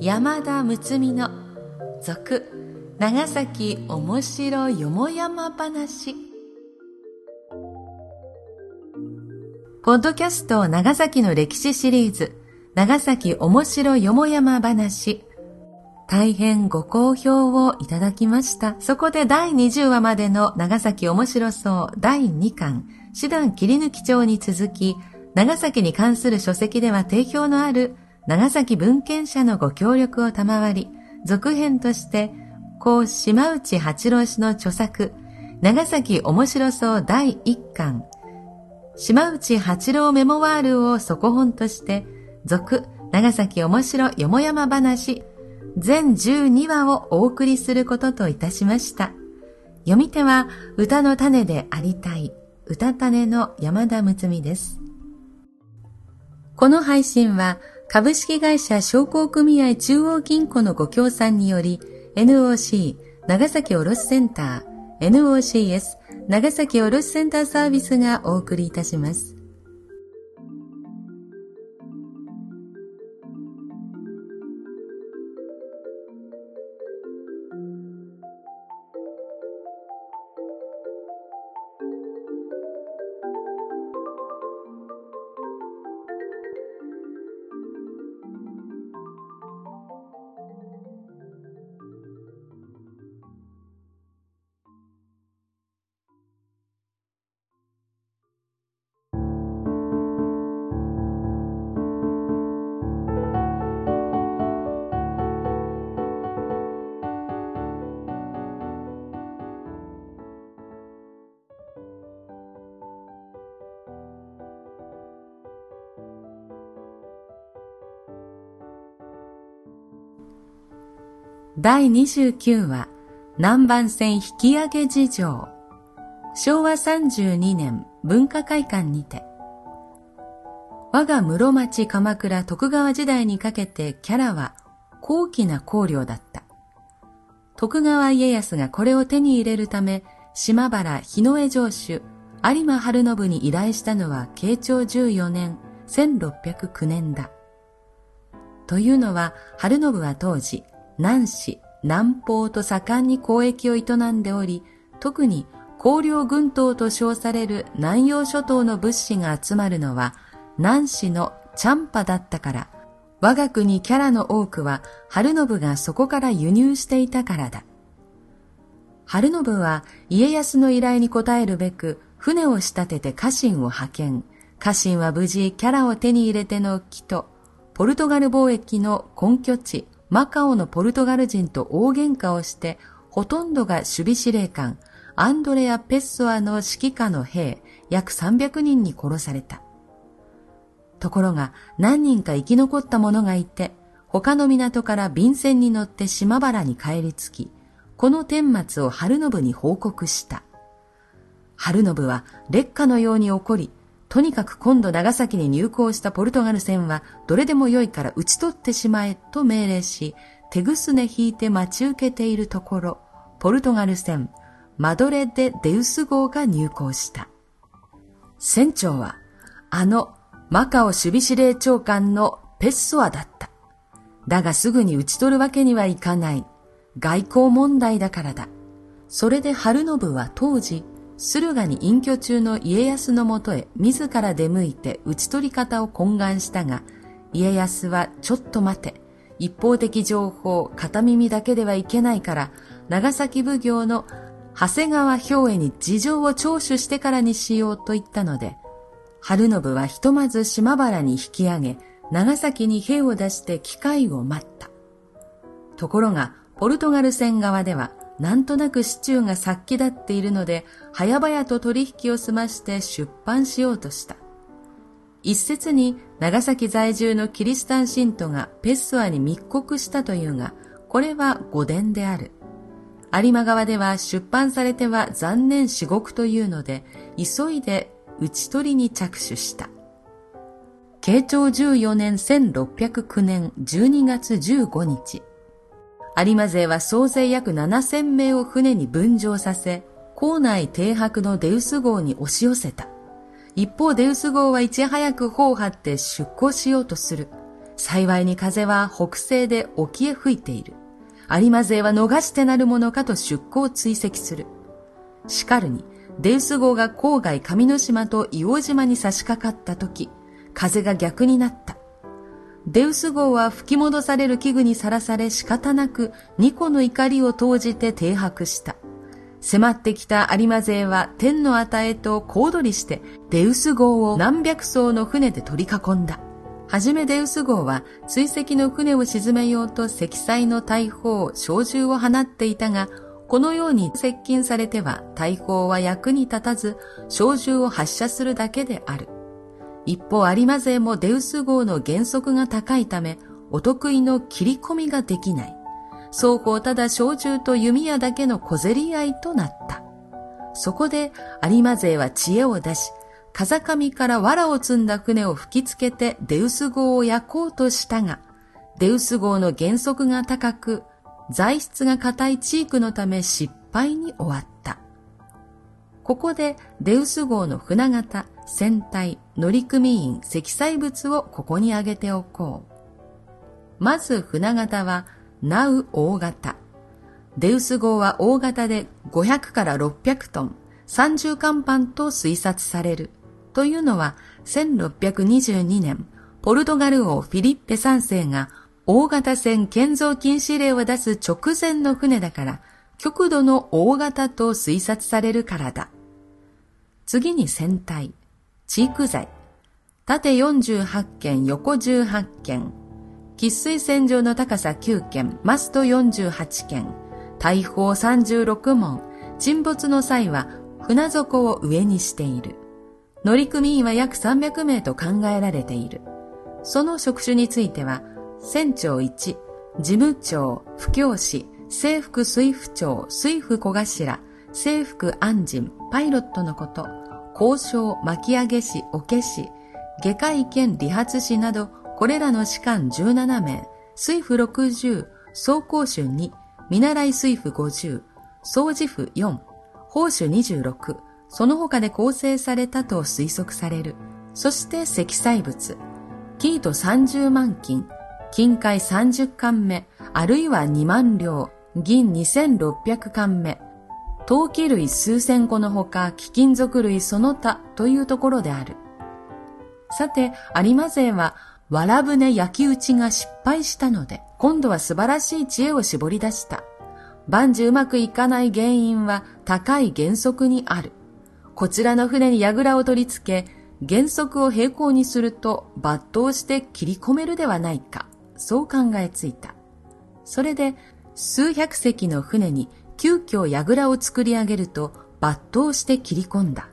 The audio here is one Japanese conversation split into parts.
山田睦美の続長崎おもしろよもやま話。ポッドキャスト長崎の歴史シリーズ長崎おもしろよもやま話。大変ご好評をいただきました。そこで第20話までの長崎面白そう。第2巻、手段切り抜き帳に続き、長崎に関する書籍では定評のある長崎文献者のご協力を賜り、続編として、高島内八郎氏の著作、長崎面白そう第1巻、島内八郎メモワールを底本として、続、長崎面白よもやま話、全12話をお送りすることといたしました。読み手は歌の種でありたい、歌種の山田睦美です。この配信は株式会社商工組合中央金庫のご協賛により NOC 長崎卸センター NOCS 長崎卸センターサービスがお送りいたします。第29話南蛮線引き上げ事情昭和32年文化会館にて我が室町鎌倉徳川時代にかけてキャラは高貴な香料だった。徳川家康がこれを手に入れるため島原日野江城主有馬晴信に依頼したのは慶長14年1609年だ。というのは晴信は当時南市、南方と盛んに交易を営んでおり、特に高陵群島と称される南洋諸島の物資が集まるのは南市のチャンパだったから、我が国キャラの多くは春信がそこから輸入していたからだ。春信は家康の依頼に応えるべく船を仕立てて家臣を派遣。家臣は無事キャラを手に入れての帰途、ポルトガル貿易の根拠地、マカオのポルトガル人と大喧嘩をして、ほとんどが守備司令官、アンドレア・ペッソアの指揮下の兵、約300人に殺された。ところが何人か生き残った者がいて、他の港から便船に乗って島原に帰り着き、この顛末を春信に報告した。春信は劣化のように怒り、とにかく今度長崎に入港したポルトガル船はどれでもよいから討ち取ってしまえと命令し、手ぐすね引いて待ち受けているところ、ポルトガル船、マドレ・デ・デウス号が入港した。船長は、あのマカオ守備司令長官のペッソアだった。だがすぐに討ち取るわけにはいかない。外交問題だからだ。それで春信は当時、駿河に隠居中の家康のもとへ自ら出向いて討ち取り方を懇願したが、家康はちょっと待て、一方的情報、片耳だけではいけないから、長崎奉行の長谷川兵衛に事情を聴取してからにしようと言ったので、春信はひとまず島原に引き上げ、長崎に兵を出して機会を待った。ところが、ポルトガル船側では、なんとなく市中が殺気立っているので、早々と取引を済まして出版しようとした。一説に長崎在住のキリシタン信徒がペッソアに密告したというが、これは誤伝である。有馬側では出版されては残念至極というので、急いで打ち取りに着手した。慶長14年1609年12月15日、有馬勢は総勢約7000名を船に分乗させ、港内停泊のデウス号に押し寄せた。一方デウス号はいち早く帆を張って出港しようとする。幸いに風は北西で沖へ吹いている。有馬勢は逃してなるものかと出港を追跡する。しかるに、デウス号が郊外上之島と硫黄島に差し掛かった時、風が逆になった。デウス号は吹き戻される器具にさらされ仕方なく二個の怒りを投じて停泊した。迫ってきた有馬勢は天の与えと小躍りしてデウス号を何百艘の船で取り囲んだ。はじめデウス号は追跡の船を沈めようと積載の大砲、小銃を放っていたが、このように接近されては大砲は役に立たず、小銃を発射するだけである。一方有馬勢もデウス号の原則が高いため、お得意の切り込みができない。双方ただ小銃と弓矢だけの小競り合いとなった。そこで有馬勢は知恵を出し、風上から藁を積んだ船を吹きつけてデウス号を焼こうとしたが、デウス号の原則が高く、材質が硬いチークのため失敗に終わった。ここでデウス号の船型、船体、乗組員、積載物をここに挙げておこう。まず船型は、ナウ大型。デウス号は大型で500から600トン、30甲板と推察される。というのは、1622年、ポルトガル王フィリッペ3世が大型船建造禁止令を出す直前の船だから、極度の大型と推察されるからだ。次に船体。チーク材。縦48件、横18件。喫水線上の高さ9件、マスト48件。大砲36門。沈没の際は船底を上にしている。乗組員は約300名と考えられている。その職種については、船長1、事務長、布教師、制服水府長、水府小頭、制服安人、パイロットのこと。交渉、巻き上げ師、おけ師、外科医兼理髪師など、これらの士官17名、水府60、総講習2、見習い水府50、掃除府4、報酬26、その他で構成されたと推測される。そして積載物、キート30万金、金塊30貫目、あるいは2万両、銀2600貫目、陶器類数千個のほか貴金属類その他というところである。さて、有馬勢は、わら船焼き打ちが失敗したので、今度は素晴らしい知恵を絞り出した。万事うまくいかない原因は高い原則にある。こちらの船に櫓を取り付け、原則を平行にすると抜刀して切り込めるではないか。そう考えついた。それで、数百隻の船に急遽櫓を作り上げると抜刀して切り込んだ。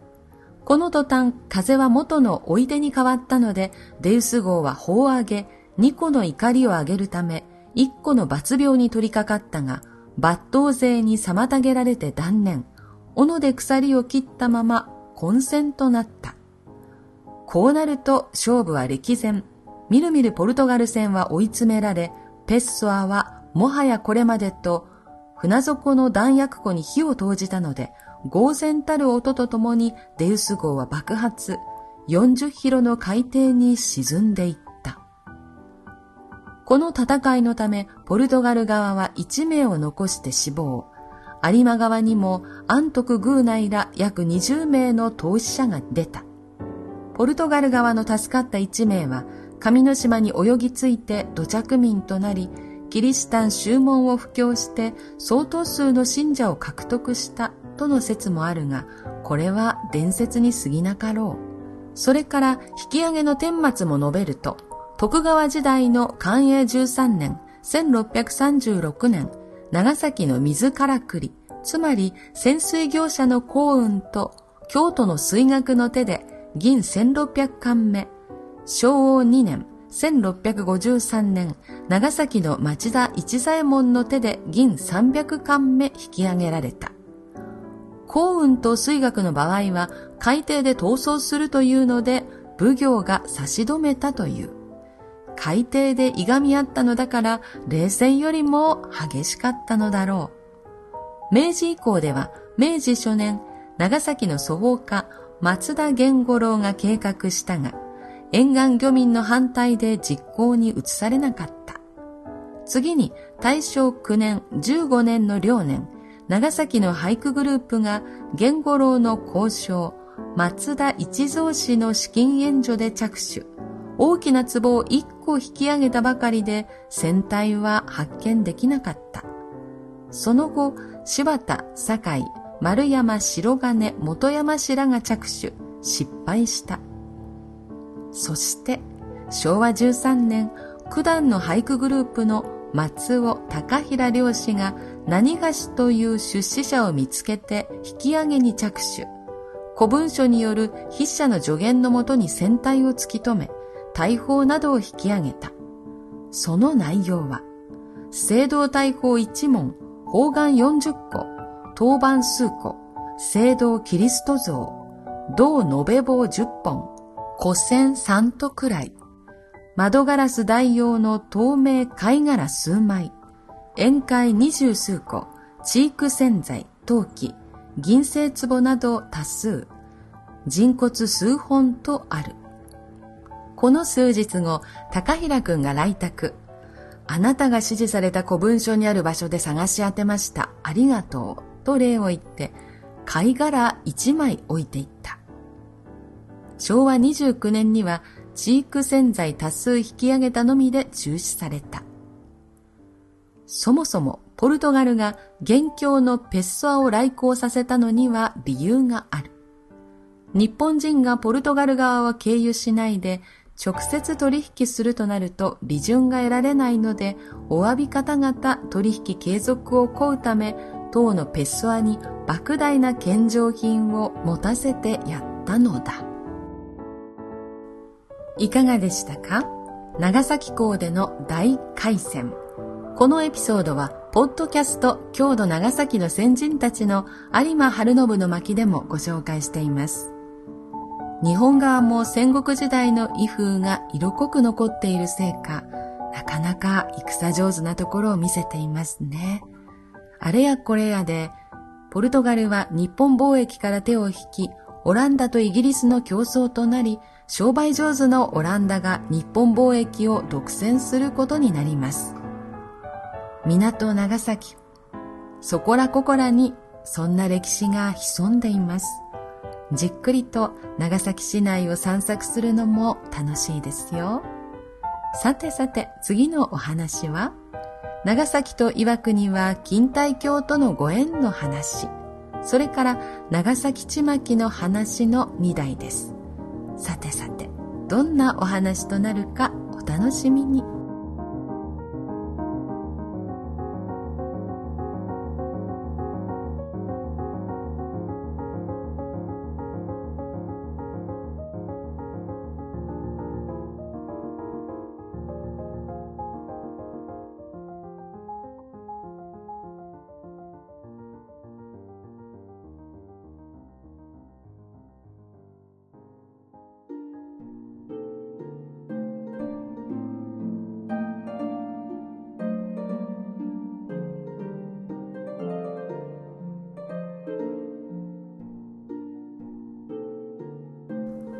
この途端、風は元の追い手に変わったので、デウス号は砲を上げ、2個の怒りを上げるため、1個の罰病に取り掛かったが、抜刀勢に妨げられて断念。斧で鎖を切ったまま混戦となった。こうなると勝負は歴然。みるみるポルトガル戦は追い詰められ、ペッソアはもはやこれまでと船底の弾薬庫に火を投じたので、豪然たる音とともにデウス号は爆発、40ヒロの海底に沈んでいった。この戦いのため、ポルトガル側は1名を残して死亡。有馬側にも安徳宮内ら約20名の投資者が出た。ポルトガル側の助かった1名は、上之島に泳ぎ着いて土着民となり、キリシタン宗門を布教して相当数の信者を獲得したとの説もあるが、これは伝説に過ぎなかろう。それから引き上げの顛末も述べると、徳川時代の寛永13年、1636年、長崎の水からくり、つまり潜水業者の幸運と京都の水学の手で銀1600貫目、昭和2年、1653年、長崎の町田一左衛門の手で銀300貫目引き上げられた。幸運と水学の場合は海底で逃走するというので奉行が差し止めたという。海底でいがみ合ったのだから冷戦よりも激しかったのだろう。明治以降では明治初年、長崎の祖法家松田源五郎が計画したが、沿岸漁民の反対で実行に移されなかった。次に大正9年、15年の両年、長崎の俳句グループが源五郎の交渉、松田一蔵氏の資金援助で着手。大きな壺を一個引き上げたばかりで船体は発見できなかった。その後、柴田、堺、丸山、白金、元山氏らが着手、失敗した。そして、昭和13年、九段の俳句グループの松尾高平漁師が何菓子という出資者を見つけて引き上げに着手。古文書による筆者の助言のもとに船体を突き止め、大砲などを引き上げた。その内容は、聖堂大砲一門、砲丸40個、当番数個、聖堂キリスト像、銅延べ棒10本、古銭3とくらい、窓ガラス代用の透明貝殻数枚、宴会二十数個、チーク洗剤、陶器、銀製壺など多数、人骨数本とある。この数日後、高平くんが来宅。あなたが指示された古文書にある場所で探し当てました。ありがとう。と礼を言って、貝殻一枚置いていった。昭和29年には、チーク洗剤多数引き上げたのみで中止された。そもそもポルトガルが現況のペッソアを来航させたのには理由がある。日本人がポルトガル側は経由しないで直接取引するとなると利潤が得られないのでお詫び方々取引継続を請うため当のペッソアに莫大な献上品を持たせてやったのだ。いかがでしたか？長崎港での大海戦。このエピソードは、ポッドキャスト、郷土長崎の先人たちの有馬春信の巻でもご紹介しています。日本側も戦国時代の威風が色濃く残っているせいか、なかなか戦上手なところを見せていますね。あれやこれやで、ポルトガルは日本貿易から手を引き、オランダとイギリスの競争となり、商売上手のオランダが日本貿易を独占することになります。港長崎、そこらここらにそんな歴史が潜んでいます。じっくりと長崎市内を散策するのも楽しいですよ。さてさて、次のお話は、長崎と岩国は錦帯橋とのご縁の話、それから長崎ちまきの話の2題です。さてさて、どんなお話となるかお楽しみに。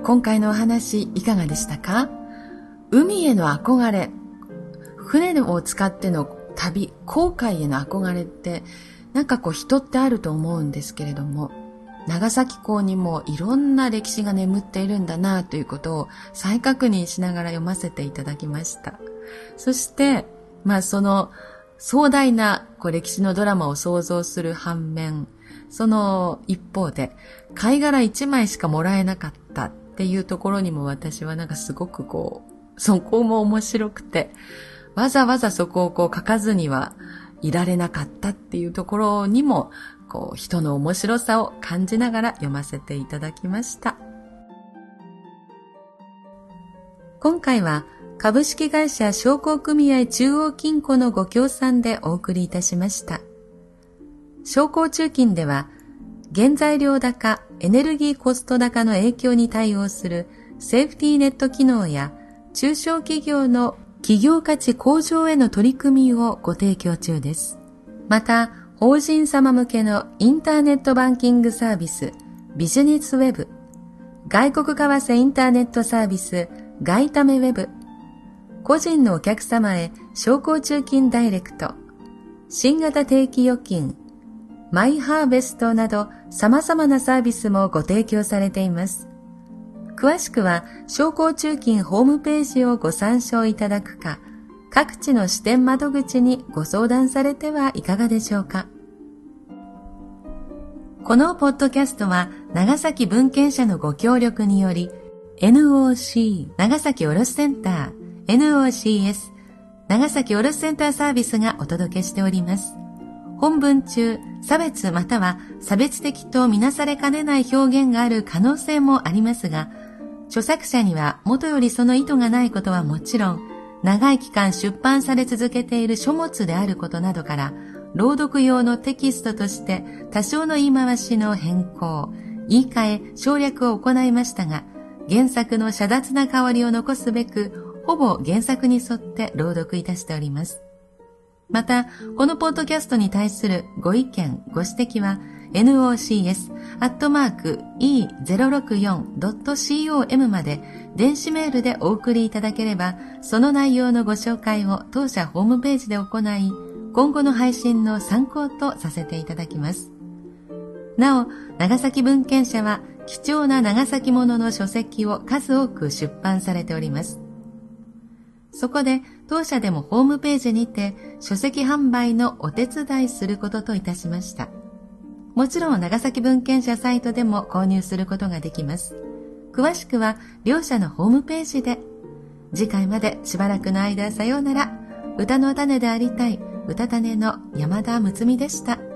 今回のお話いかがでしたか？海への憧れ、船を使っての旅、航海への憧れって、なんかこう人ってあると思うんですけれども、長崎港にもいろんな歴史が眠っているんだなということを再確認しながら読ませていただきました。そして、まあその壮大なこう歴史のドラマを想像する反面、その一方で貝殻一枚しかもらえなかった。っていうところにも私はなんかすごくこう、そこも面白くて、わざわざそこをこう書かずにはいられなかったっていうところにも、こう人の面白さを感じながら読ませていただきました。今回は株式会社商工組合中央金庫のご協賛でお送りいたしました。商工中金では原材料高、エネルギーコスト高の影響に対応するセーフティーネット機能や中小企業の企業価値向上への取り組みをご提供中です。また、法人様向けのインターネットバンキングサービスビジネスウェブ、外国為替インターネットサービス外為ウェブ、個人のお客様へ商工中金ダイレクト、新型定期預金、マイハーベストなど様々なサービスもご提供されています。詳しくは商工中金ホームページをご参照いただくか、各地の支店窓口にご相談されてはいかがでしょうか。このポッドキャストは長崎文献社のご協力により NOC 長崎卸センター NOCS 長崎卸センターサービスがお届けしております。本文中、差別または差別的とみなされかねない表現がある可能性もありますが、著作者には元よりその意図がないことはもちろん、長い期間出版され続けている書物であることなどから、朗読用のテキストとして多少の言い回しの変更、言い換え、省略を行いましたが、原作の遮奪な香りを残すべく、ほぼ原作に沿って朗読いたしております。また、このポッドキャストに対するご意見、ご指摘は、nocs.e064.com まで電子メールでお送りいただければ、その内容のご紹介を当社ホームページで行い、今後の配信の参考とさせていただきます。なお、長崎文献社は貴重な長崎ものの書籍を数多く出版されております。そこで当社でもホームページにて書籍販売のお手伝いすることといたしました。もちろん長崎文献社サイトでも購入することができます。詳しくは両社のホームページで。次回までしばらくの間さようなら。歌の種でありたい歌種の山田睦美でした。